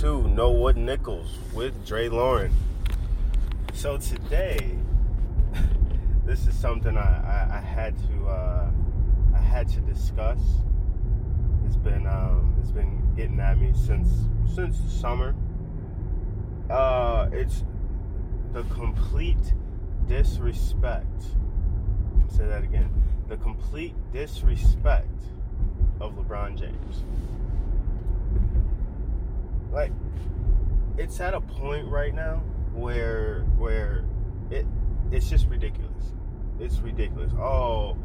to No Wood Nickels with Dre Lauren. So today, this is something I, I, I had to uh, I had to discuss. It's been um, it's been getting at me since since the summer. Uh, it's the complete disrespect. Say that again. The complete disrespect of LeBron James like it's at a point right now where where it it's just ridiculous. It's ridiculous. Oh,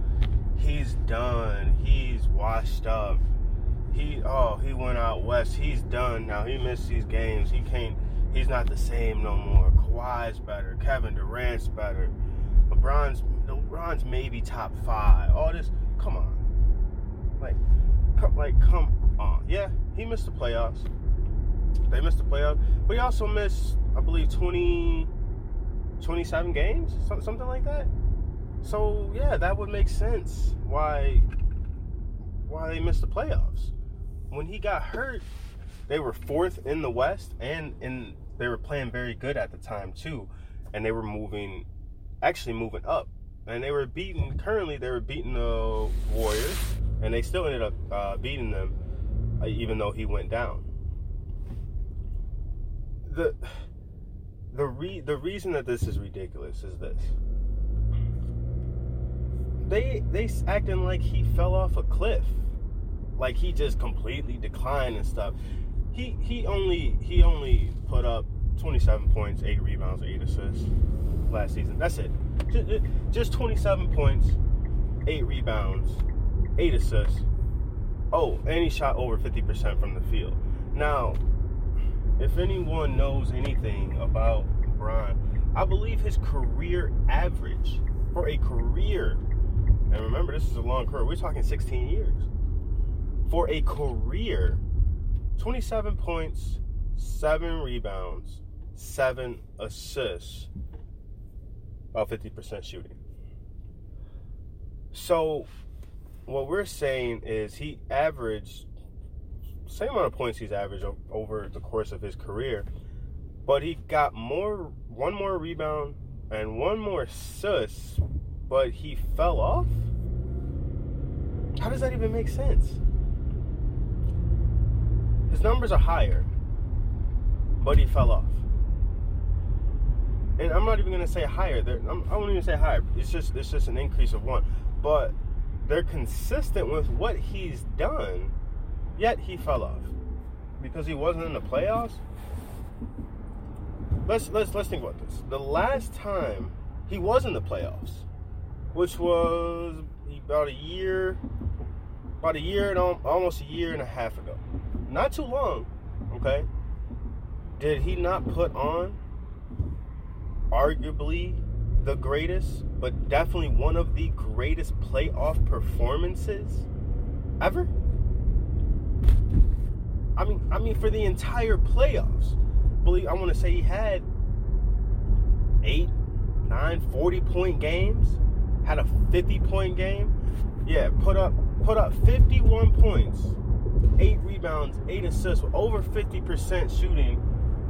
he's done. He's washed up. He oh he went out west. He's done now. He missed these games. He can't. He's not the same no more. Kawhi's better. Kevin Durant's better. LeBron's LeBron's maybe top five. All this. Come on. Like, come, like come on. Yeah, he missed the playoffs. They missed the playoffs, but he also missed, I believe, 20, 27 games, something like that. So yeah, that would make sense why why they missed the playoffs. When he got hurt, they were fourth in the West, and in they were playing very good at the time too, and they were moving, actually moving up, and they were beating. Currently, they were beating the Warriors, and they still ended up uh, beating them, uh, even though he went down the the re the reason that this is ridiculous is this. They they acting like he fell off a cliff, like he just completely declined and stuff. He he only he only put up 27 points, eight rebounds, eight assists last season. That's it. Just, just 27 points, eight rebounds, eight assists. Oh, and he shot over 50% from the field. Now, if anyone knows anything about LeBron, I believe his career average for a career, and remember this is a long career, we're talking 16 years. For a career, 27 points, 7 rebounds, 7 assists, about 50% shooting. So, what we're saying is he averaged same amount of points he's averaged over the course of his career, but he got more, one more rebound and one more assist, but he fell off. How does that even make sense? His numbers are higher, but he fell off. And I'm not even gonna say higher. I'm, I won't even say higher. It's just it's just an increase of one, but they're consistent with what he's done Yet he fell off because he wasn't in the playoffs. Let's let's let's think about this. The last time he was in the playoffs, which was about a year, about a year and almost a year and a half ago, not too long. Okay, did he not put on arguably the greatest, but definitely one of the greatest playoff performances ever? I mean, I mean, for the entire playoffs, believe I want to say he had eight, nine, 40 point games, had a 50 point game. Yeah, put up put up 51 points, eight rebounds, eight assists, over 50% shooting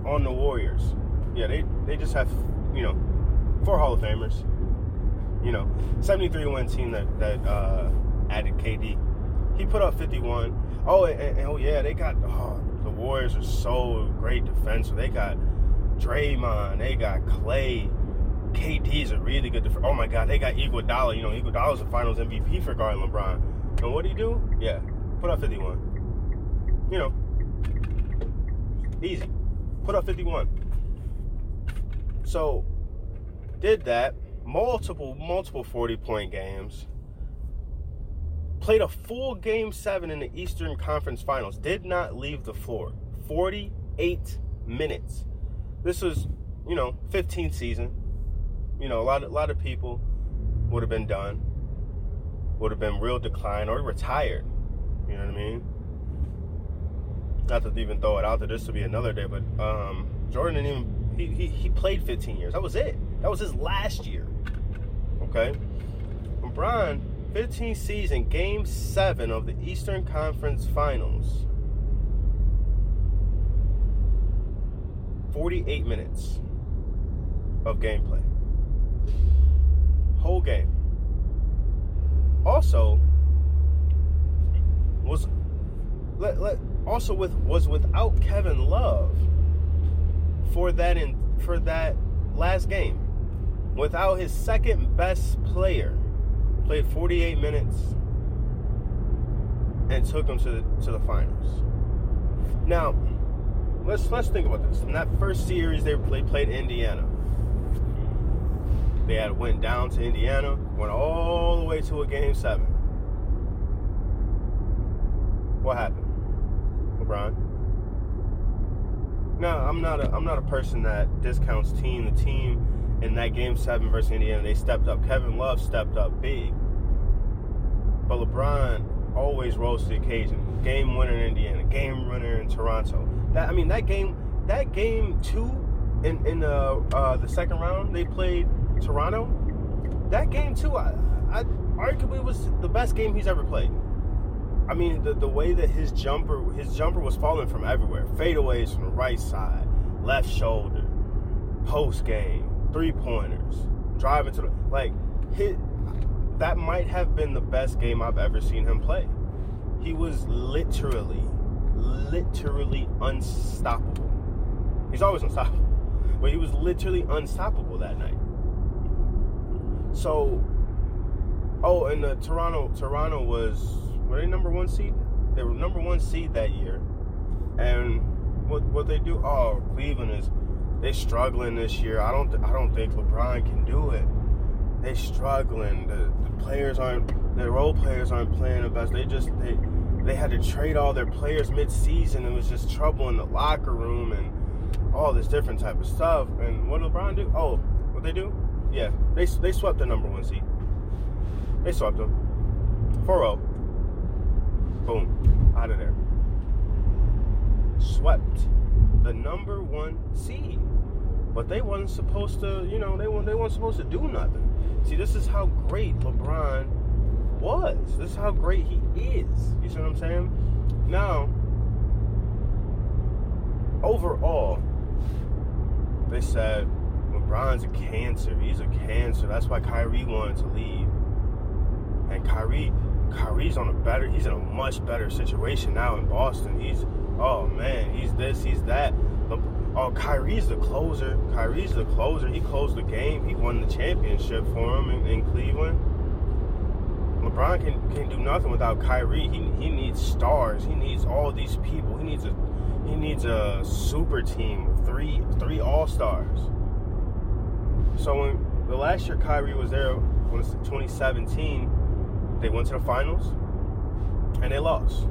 on the Warriors. Yeah, they they just have you know four Hall of Famers. You know, 73 win team that that uh, added KD. He put up 51. Oh, and, and, oh yeah, they got oh, the Warriors are so great defensive. They got Draymond, they got Klay. KD's a really good. Oh my God, they got Iguodala. You know, Iguodala's the Finals MVP for guarding LeBron. And what do you do? Yeah, put up 51. You know, easy. Put up 51. So, did that. Multiple, multiple 40 point games played a full game seven in the Eastern Conference Finals, did not leave the floor. 48 minutes. This was, you know, 15th season. You know, a lot, a lot of people would have been done, would have been real decline or retired. You know what I mean? Not to even throw it out there, this would be another day, but um, Jordan didn't even, he, he, he played 15 years. That was it. That was his last year. Okay? LeBron 15th season, Game 7 of the Eastern Conference Finals. 48 minutes of gameplay. Whole game. Also, was let, let, also with was without Kevin Love for that in for that last game. Without his second best player, played 48 minutes and took them to the, to the finals. Now, let's let's think about this. In that first series, they played played Indiana. They had went down to Indiana, went all the way to a game seven. What happened, LeBron? No, I'm not a I'm not a person that discounts team. The team in that game seven versus Indiana, they stepped up. Kevin Love stepped up big. But LeBron always rose to the occasion. Game winner in Indiana, game winner in Toronto. That I mean that game that game two in in the uh, the second round they played Toronto. That game two, I, I arguably was the best game he's ever played. I mean the, the way that his jumper his jumper was falling from everywhere, fadeaways from the right side, left shoulder, post game, three pointers, driving to the like hit that might have been the best game I've ever seen him play. He was literally, literally unstoppable. He's always unstoppable, but he was literally unstoppable that night. So, oh, and the Toronto, Toronto was were they number one seed? They were number one seed that year, and what what they do? Oh, Cleveland is they struggling this year. I don't I don't think LeBron can do it they struggling. The, the players aren't the role players aren't playing the best. They just they they had to trade all their players mid-season. It was just trouble in the locker room and all this different type of stuff. And what did LeBron do? Oh, what they do? Yeah, they they swept the number one seed. They swept them. 4-0. Boom, out of there. Swept the number one seed but they wasn't supposed to, you know, they weren't they weren't supposed to do nothing. See, this is how great LeBron was. This is how great he is. You see what I'm saying? Now, overall, they said LeBron's a cancer. He's a cancer. That's why Kyrie wanted to leave. And Kyrie, Kyrie's on a better. He's in a much better situation now in Boston. He's, oh man, he's this, he's that. Oh, Kyrie's the closer. Kyrie's the closer. He closed the game. He won the championship for him in, in Cleveland. LeBron can, can do nothing without Kyrie. He, he needs stars. He needs all these people. He needs a he needs a super team three three all stars. So when the last year Kyrie was there, when it's 2017, they went to the finals and they lost.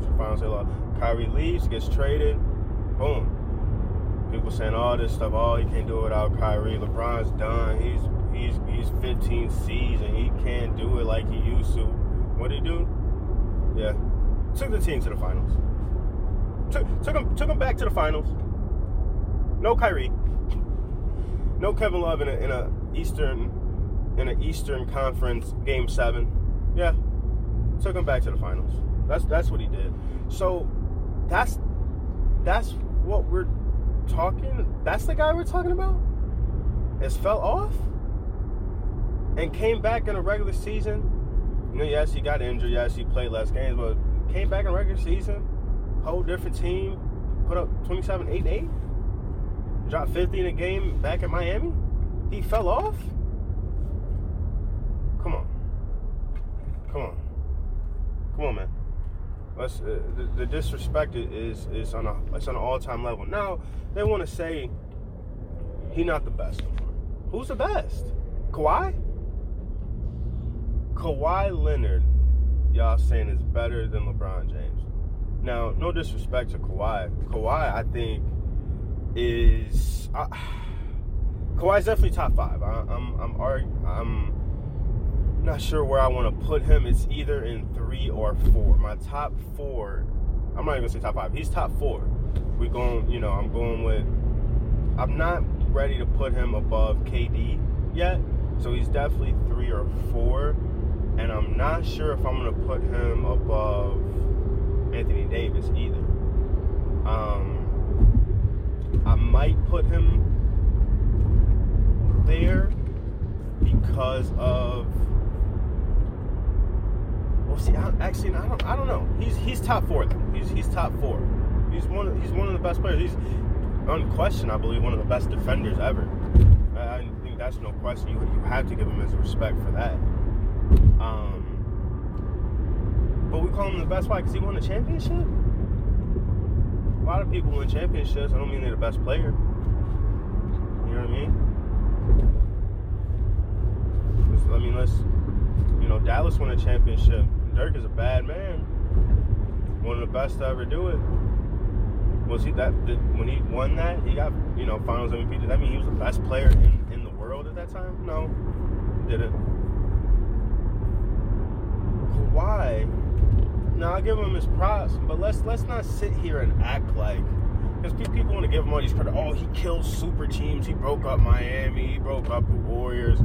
The finals they lost. Kyrie leaves, gets traded boom. People saying all this stuff. Oh, he can't do it without Kyrie. LeBron's done. He's he's he's 15 season. He can't do it like he used to. What did he do? Yeah, took the team to the finals. Took took him took him back to the finals. No Kyrie. No Kevin Love in a, in a Eastern in an Eastern Conference Game Seven. Yeah, took him back to the finals. That's that's what he did. So that's that's what we're talking. That's the guy we're talking about. Has fell off and came back in a regular season. You know, yes, he got injured. Yes, he played less games, but came back in regular season. Whole different team. Put up 27, 8, 8. Dropped 50 in a game back at Miami. He fell off. Come on. Come on. Come on, man. Let's, uh, the, the, disrespect is is on a it's on an all time level. Now they want to say he not the best. Who's the best? Kawhi. Kawhi Leonard, y'all saying is better than LeBron James. Now, no disrespect to Kawhi. Kawhi, I think, is uh, Kawhi's definitely top five. I, I'm I'm I'm not sure where I want to put him. It's either in three or four. My top four, I'm not even gonna say top five. He's top four. We're going, you know, I'm going with. I'm not ready to put him above KD yet, so he's definitely three or four. And I'm not sure if I'm gonna put him above Anthony Davis either. Um, I might put him there because of well, see, I, actually, I don't, I don't know. He's he's top four though. He's he's top four. He's one of, he's one of the best players. He's unquestioned, I believe, one of the best defenders ever. I, I think that's no question. You you have to give him his respect for that. Um, but we call him the best why because he won the championship. A lot of people win championships. I don't mean they're the best player. You know what I mean? I mean, let's, you know, Dallas won a championship. Dirk is a bad man. One of the best to ever do it. Was he that did, when he won that? He got you know Finals MVP. Did that mean he was the best player in, in the world at that time? No, didn't. Why? Now I give him his props, but let's let's not sit here and act like because people want to give him all these credit. Oh, he killed super teams. He broke up Miami. He broke up the Warriors.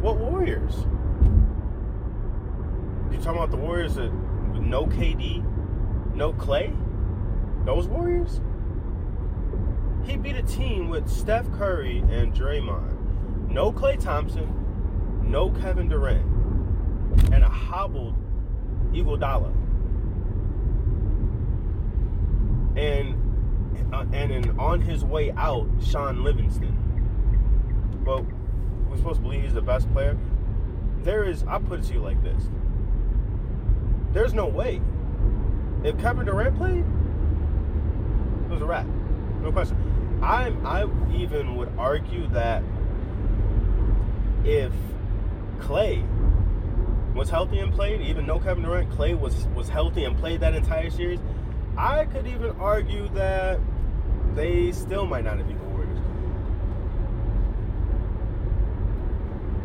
What Warriors? Talking about the Warriors that with no KD, no Klay? Those Warriors? He beat a team with Steph Curry and Draymond. No Klay Thompson, no Kevin Durant, and a hobbled Iguodala. And uh, and in, on his way out, Shaun Livingston. Well, we're supposed to believe he's the best player. There is, I put it to you like this: there's no way if Kevin Durant played, it was a wrap. No question. I I even would argue that if Klay was healthy and played, even though Kevin Durant, Klay was was healthy and played that entire series, I could even argue that they still might not have beat the Warriors.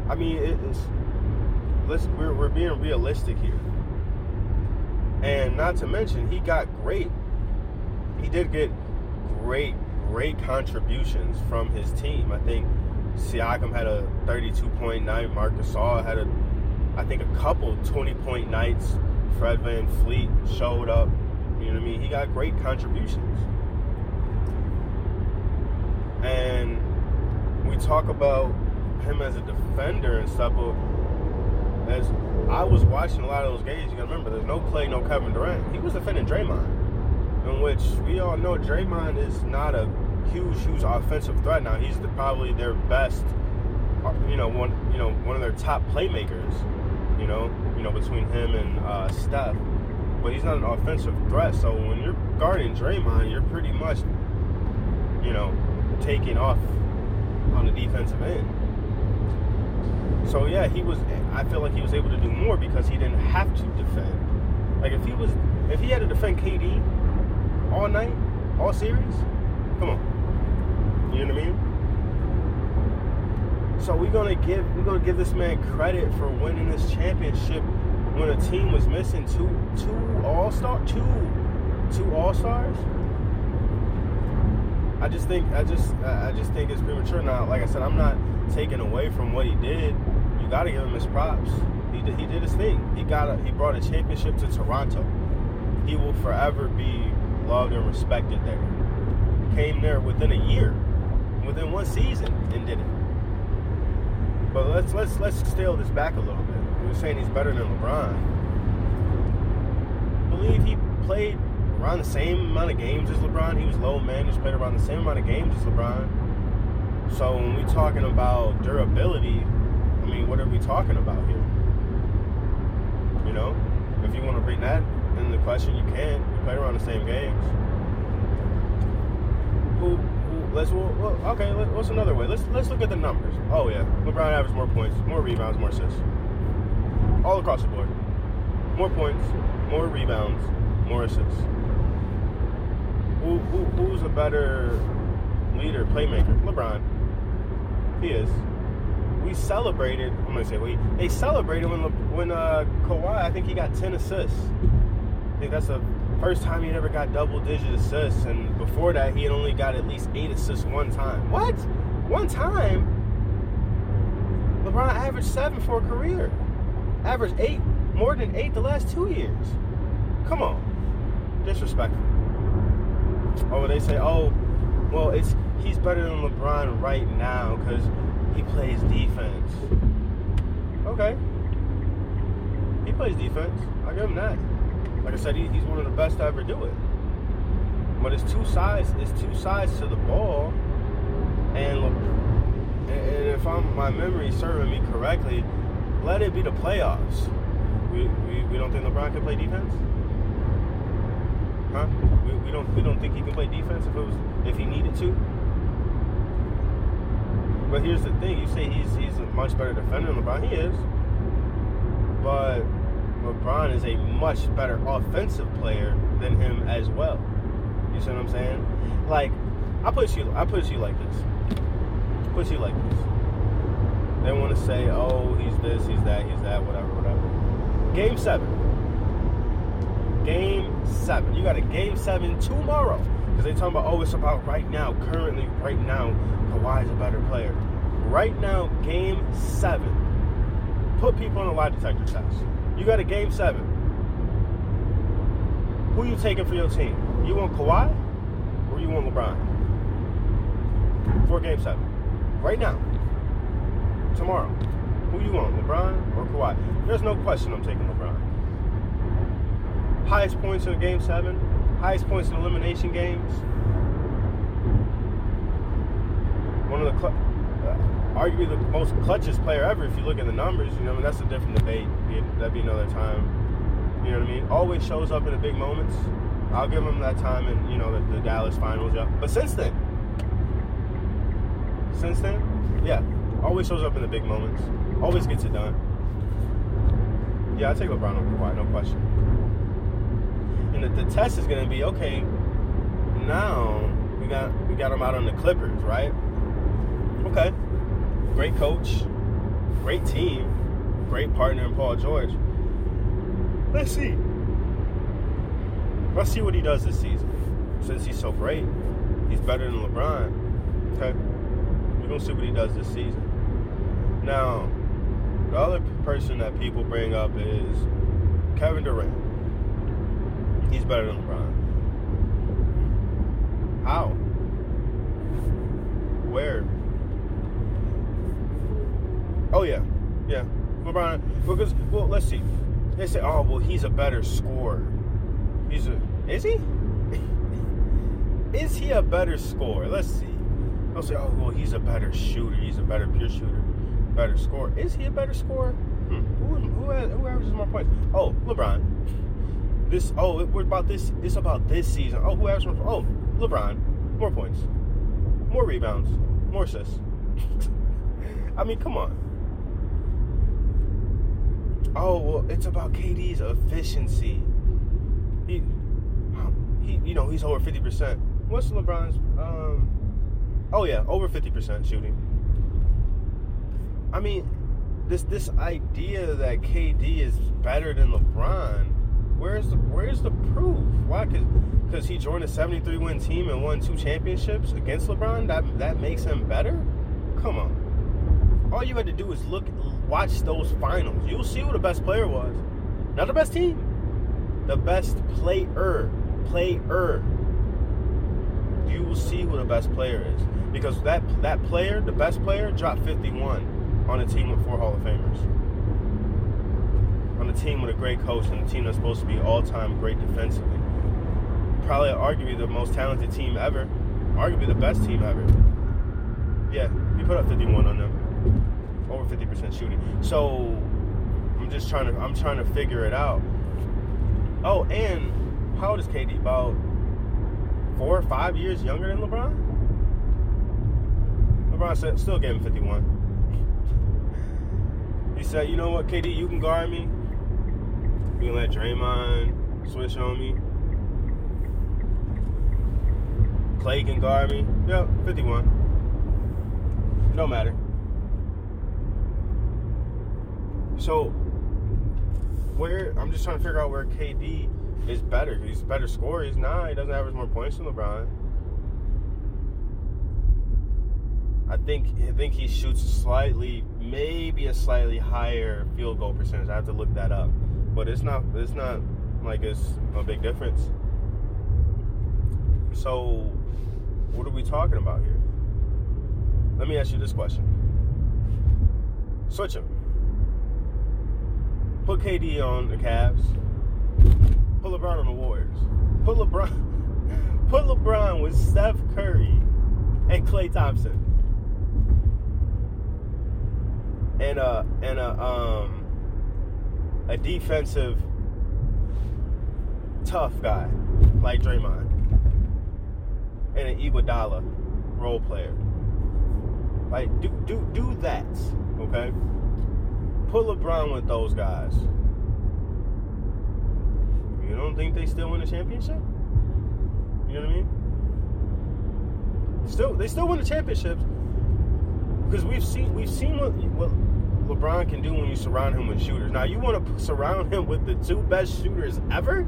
I mean, it's let's we're we're being realistic here. And not to mention, he got great. He did get great, great contributions from his team. I think Siakam had a 32 point night. Marc Gasol had a, I think, a couple 20 point nights. Fred VanVleet showed up. You know what I mean? He got great contributions. And we talk about him as a defender and stuff, but as I was watching a lot of those games, you gotta remember there's no Klay, no Kevin Durant. He was defending Draymond, in which we all know Draymond is not a huge, huge offensive threat. Now he's the, probably their best, uh, you know, one, you know, one of their top playmakers. You know, you know between him and uh, Steph, but he's not an offensive threat. So when you're guarding Draymond, you're pretty much, you know, taking off on the defensive end. So yeah, he was. I feel like he was able to do more because he didn't have to defend. Like if he was, if he had to defend KD all night, all series, come on, you know what I mean? So we're gonna give we're gonna give this man credit for winning this championship when a team was missing two two all star two two all stars. I just think I just I just think it's premature now. Like I said, I'm not taking away from what he did You got to give him his props. He did, he did his thing. He got a, he brought a championship to Toronto. He will forever be loved and respected there. Came there within a year, within one season, and did it. But let's let's let's scale this back a little bit. We're saying he's better than LeBron. I believe he played around the same amount of games as LeBron. He was low managed, played around the same amount of games as LeBron. So when we're talking about durability, I mean, what are we talking about here? You know, if you want to bring that in the question, you can. We play around the same games. Who? who let's well, okay. Let, what's another way? Let's let's look at the numbers. Oh yeah, LeBron averaged more points, more rebounds, more assists, all across the board. More points, more rebounds, more assists. Who, who who's a better leader, playmaker? LeBron. He is we celebrated. I'm gonna say we. They celebrated when Le, when uh, Kawhi. I think he got 10 assists. I think that's the first time he ever got double digit assists, and before that he had only got at least eight assists one time. What? One time? LeBron averaged seven for a career. Averaged eight, more than eight the last two years. Come on, disrespectful. Oh, they say, oh, well, it's he's better than LeBron right now because he plays defense. Okay. He plays defense. I give him that. Like I said, he, he's one of the best to ever do it. But it's two sides. It's two sides to the ball, and and if I'm my memory serving me correctly, let it be the playoffs. We, we, we don't think LeBron can play defense, huh? We, we don't we don't think he can play defense if it was if he needed to. But here's the thing: you say he's he's a much better defender than LeBron. He is, but LeBron is a much better offensive player than him as well. You see what I'm saying? Like, I put you, I put you like this. I put you like this. They want to say, oh, he's this, he's that, he's that, whatever, whatever. Game seven. Game seven. You got a game seven tomorrow. Because they talking about, oh, it's about right now, currently, right now, Kawhi's a better player. Right now, game seven. Put people on a lie detector test. You got a game seven. Who you taking for your team? You want Kawhi or you want LeBron? For game seven. Right now. Tomorrow. Who you want? LeBron or Kawhi? There's no question I'm taking LeBron. Highest points in game seven, highest points in elimination games. One of the cl- uh, arguably the most clutchest player ever if you look at the numbers. You know, I mean, that's a different debate. That'd be another time. You know what I mean? Always shows up in the big moments. I'll give him that time in you know the, the Dallas finals. Yeah, but since then, since then, yeah, always shows up in the big moments. Always gets it done. Yeah, I take LeBron over Kawhi, no question. And the, the test is going to be okay. Now we got we got him out on the Clippers, right? Okay, great coach, great team, great partner in Paul George. Let's see. Let's see what he does this season. Since he's so great, he's better than LeBron. Okay, we're gonna see what he does this season. Now, the other person that people bring up is Kevin Durant. He's better than LeBron. How? Where? Oh yeah, yeah. LeBron because well, let's see. They say, oh well, he's a better scorer. He's a is he? is he a better scorer? Let's see. They'll say, oh well, he's a better shooter. He's a better pure shooter, better scorer. Is he a better scorer? Hmm. Who, who, has, who averages more points? Oh, LeBron. This oh, we're about this. It's about this season. Oh, who averages more? Oh, LeBron. More points, more rebounds, more assists. I mean, come on. Oh well, it's about KD's efficiency. He, he, you know, he's over fifty percent. What's LeBron's? Um, oh yeah, over fifty percent shooting. I mean, this this idea that KD is better than LeBron. Where's the where's the proof? Why? Cause because he joined a 73 win team and won two championships against LeBron. That that makes him better. Come on. All you had to do is look, watch those finals. You'll see who the best player was. Not the best team. The best player. Player. You will see who the best player is. Because that that player, the best player, dropped 51 on a team with four Hall of Famers. A team with a great coach and a team that's supposed to be all-time great defensively. Probably arguably the most talented team ever. Arguably the best team ever. Yeah, he put up 51 on them. Over 50% shooting. So I'm just trying to I'm trying to figure it out. Oh, and how old is KD? About four or five years younger than LeBron? LeBron said, still gave him 51. He said, you know what, KD, you can guard me. You let Draymond switch on me. Klay can guard me. Yep, 51. No matter. So, where I'm just trying to figure out where KD is better. He's a better scorer. He's not. He doesn't average more points than LeBron. I think I think he shoots slightly, maybe a slightly higher field goal percentage. I have to look that up, but it's not it's not like it's a big difference. So, what are we talking about here? Let me ask you this question: Switch him. Put KD on the Cavs. Put LeBron on the Warriors. Put LeBron. Put LeBron with Steph Curry and Klay Thompson. And a and a um a defensive tough guy like Draymond. And an Iguodala role player. Like do do do that, okay? Put LeBron with those guys. You don't think they still win the championship? You know what I mean? Still, they still win the championships because we've seen we've seen what, what LeBron can do when you surround him with shooters. Now you want to surround him with the two best shooters ever.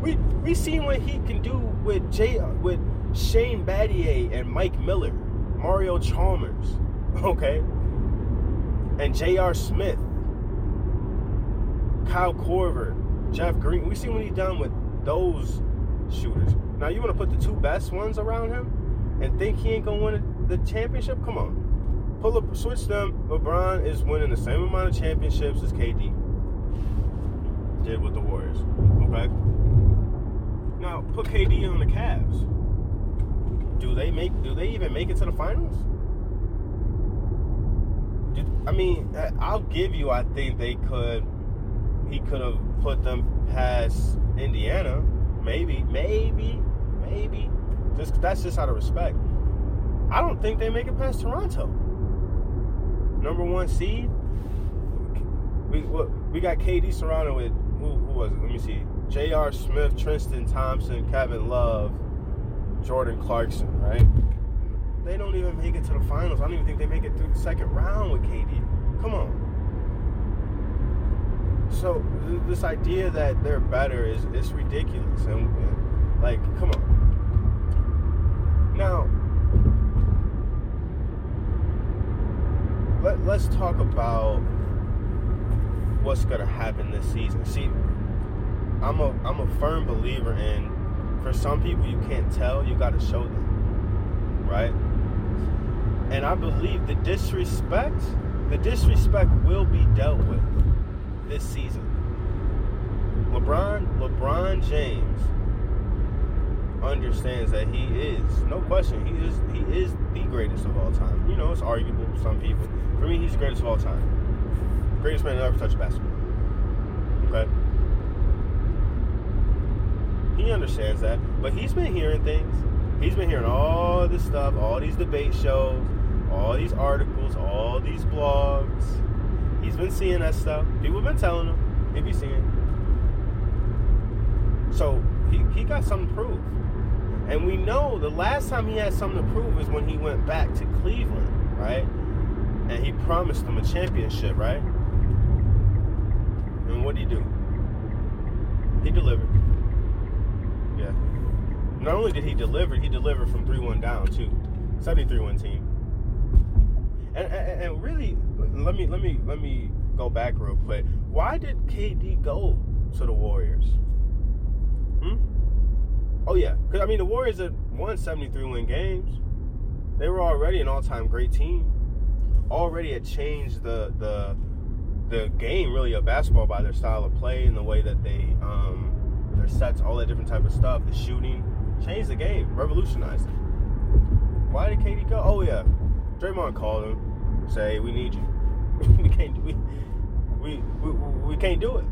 We we seen what he can do with Jay with Shane Battier and Mike Miller, Mario Chalmers, okay, and J.R. Smith, Kyle Korver, Jeff Green. We seen what he done with those shooters. Now you want to put the two best ones around him and think he ain't gonna win the championship? Come on, pull up, switch them. LeBron is winning the same amount of championships as KD did with the Warriors. Okay. Now put KD on the Cavs. Do they make? Do they even make it to the finals? Did, I mean, I'll give you. I think they could. He could have put them past Indiana. Maybe, maybe, maybe. Just that's just out of respect. I don't think they make it past Toronto. Number one seed. We we got KD surrounded with who, who was it? Let me see. J.R. Smith, Tristan Thompson, Kevin Love, Jordan Clarkson, right? They don't even make it to the finals. I don't even think they make it through the second round with KD. Come on. So th- this idea that they're better is is ridiculous, and, and like, come on. Now, let, let's talk about what's gonna happen this season. See, I'm a I'm a firm believer in for some people you can't tell, you gotta show them. Right? And I believe the disrespect, the disrespect will be dealt with this season. LeBron, LeBron James understands that he is, no question, he is he is the greatest of all time. You know, it's arguable some people. For me, he's the greatest of all time. Greatest man to ever touch basketball. Okay? He understands that. But he's been hearing things. He's been hearing all this stuff, all these debate shows, all these articles, all these blogs. He's been seeing that stuff. People have been telling him. He be seeing. So he, he got something to prove. And we know the last time he had something to prove is when he went back to Cleveland, right? And he promised them a championship, right? And what did he do? He delivered. Yeah. Not only did he deliver, he delivered from 3 1 down, too. 73 1 team. And, and, and really, let me let me let me go back real quick. Why did KD go to the Warriors? Hmm? Oh yeah, because I mean the Warriors had won 73 win games. They were already an all-time great team. Already had changed the the the game really of basketball by their style of play and the way that they um, their sets, all that different type of stuff, the shooting, changed the game, revolutionized it. Why did KD go? Oh yeah, Draymond called him, say we need you. we can't we we we, we can't do it.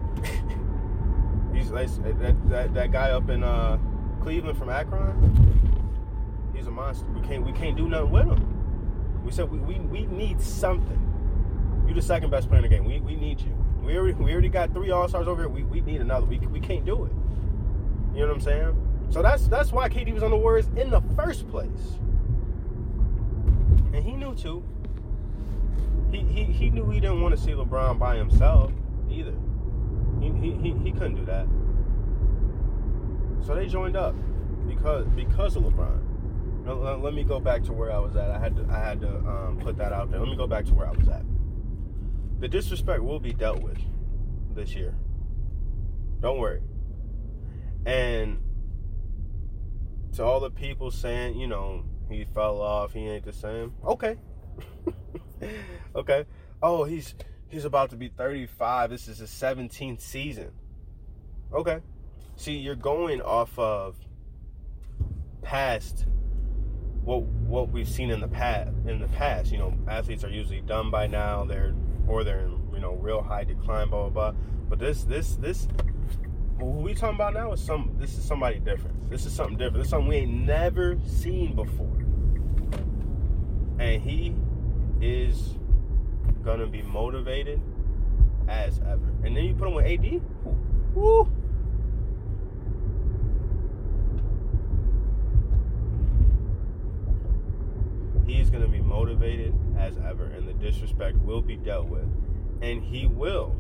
He's like that, that that guy up in uh, Cleveland from Akron. He's a monster. We can't we can't do nothing with him. We said we, we, we need something. You're the second best player in the game. We, we need you. We already we already got three all stars over here. We, we need another. We, we can't do it. You know what I'm saying? So that's that's why KD was on the Warriors in the first place. And he knew too. He, he, he knew he didn't want to see LeBron by himself either. He, he, he, he couldn't do that. So they joined up because because of LeBron. Let, let me go back to where I was at. I had to I had to um, put that out there. Let me go back to where I was at. The disrespect will be dealt with this year. Don't worry. And to all the people saying, you know, he fell off, he ain't the same. Okay. okay. oh, he's he's about to be 35. This is his 17th season. Okay. See, you're going off of past what what we've seen in the past in the past. You know, athletes are usually done by now. They're or they're in you know real high decline, blah blah blah. But this this this what we talking about now is some this is somebody different. This is something different. This is something we ain't never seen before. And he is gonna be motivated as ever. And then you put him with AD. Woo. He's gonna be motivated as ever, and the disrespect will be dealt with. And he will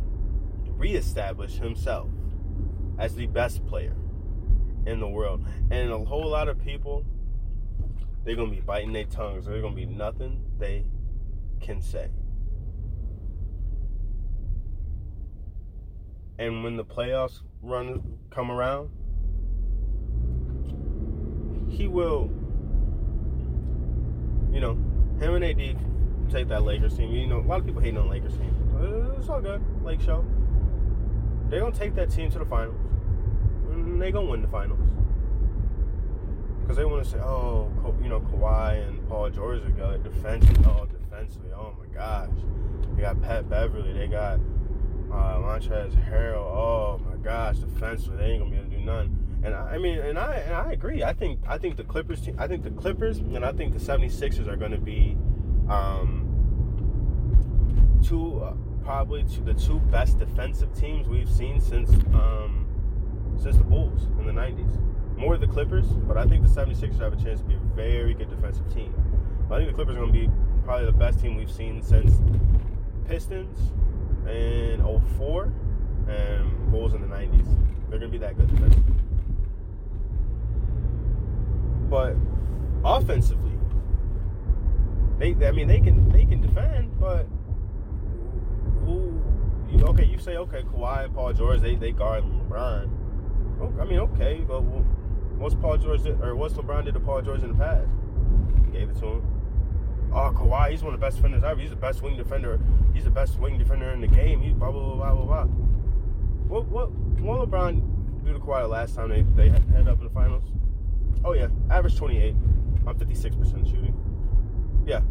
reestablish himself as the best player in the world. And a whole lot of people, they're gonna be biting their tongues. There's gonna be nothing they can say. And when the playoffs run come around, he will, you know, him and AD take that Lakers team. You know, a lot of people hate on Lakers team. It's all good, Lake Show. They're gonna take that team to the finals. And they gonna win the finals. Because they want to say, oh, you know, Kawhi and Paul George are good defensively. Oh, defensively. Oh my gosh. They got Pat Beverley. They got uh, Montrezl Harrell. Oh my gosh, defensively. They ain't gonna be able to do none. And I, I mean, and I and I agree. I think I think the Clippers team. I think the Clippers and I think the 76ers are going to be um, two. Uh, probably two, the two best defensive teams we've seen since um, since the Bulls in the 90s. More the Clippers, but I think the 76ers have a chance to be a very good defensive team. I think the Clippers are going to be probably the best team we've seen since Pistons in 04 and Bulls in the 90s. They're going to be that good. But offensively, they I mean they can they can defend, but who you okay, you say okay, Kawhi and Paul George, they, they guard LeBron. Oh, I mean, okay, but what's Paul George did, or what's LeBron did to Paul George in the past? Gave it to him. Oh, Kawhi, he's one of the best defenders ever. He's the best wing defender. He's the best wing defender in the game. He blah blah blah blah blah. What what what LeBron do to Kawhi last time they they head up in the finals? Oh yeah, average 28 on 56% shooting. Yeah,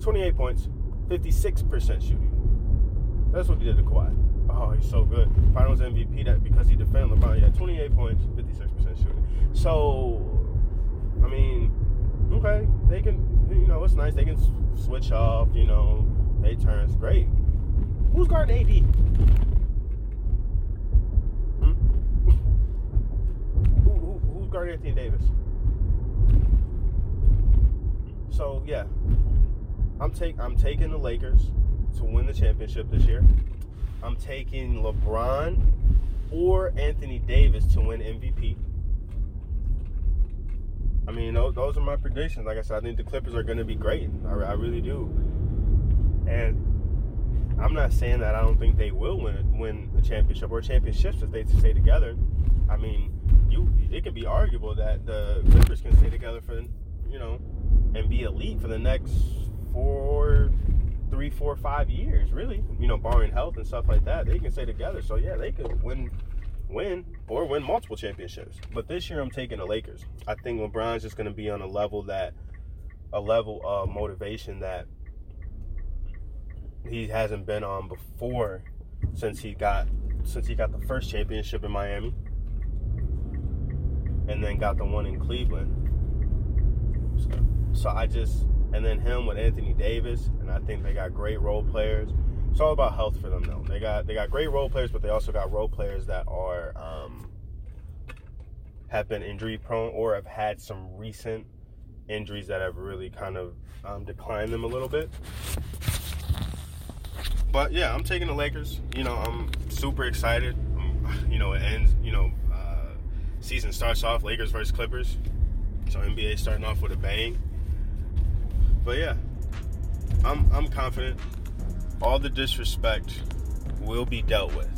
28 points, 56% shooting. That's what he did to Kawhi. Oh, he's so good. Finals MVP that because he defended LeBron. Yeah, 28 points, 56% shooting. So, I mean, okay, they can, you know, it's nice. They can switch off, you know, they turns great. Who's guarding AD? Hmm? who, who's Anthony Davis? So yeah, I'm take I'm taking the Lakers to win the championship this year. I'm taking LeBron or Anthony Davis to win MVP. I mean, those, those are my predictions. Like I said, I think the Clippers are going to be great. I, I really do. And I'm not saying that I don't think they will win win the championship or championships if they stay together. I mean, you it could be arguable that the Clippers can stay together for you know and be elite for the next four three, four, five years, really. You know, barring health and stuff like that, they can stay together. So yeah, they could win, win or win multiple championships. But this year, I'm taking the Lakers. I think LeBron's just going to be on a level that, a level of motivation that he hasn't been on before since he got since he got the first championship in Miami and then got the one in Cleveland. So, so I just and then him with Anthony Davis, and I think they got great role players. It's all about health for them, though. They got they got great role players, but they also got role players that are um, have been injury prone or have had some recent injuries that have really kind of um, declined them a little bit. But yeah, I'm taking the Lakers. You know, I'm super excited. Um, you know, it ends. You know, season starts off Lakers versus Clippers. So NBA starting off with a bang. But yeah, I'm I'm confident. All the disrespect will be dealt with,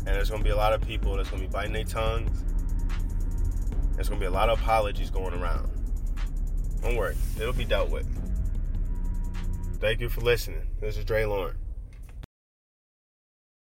and there's gonna be a lot of people that's gonna be biting their tongues. There's gonna be a lot of apologies going around. Don't worry, it'll be dealt with. Thank you for listening. This is Dre Lauren.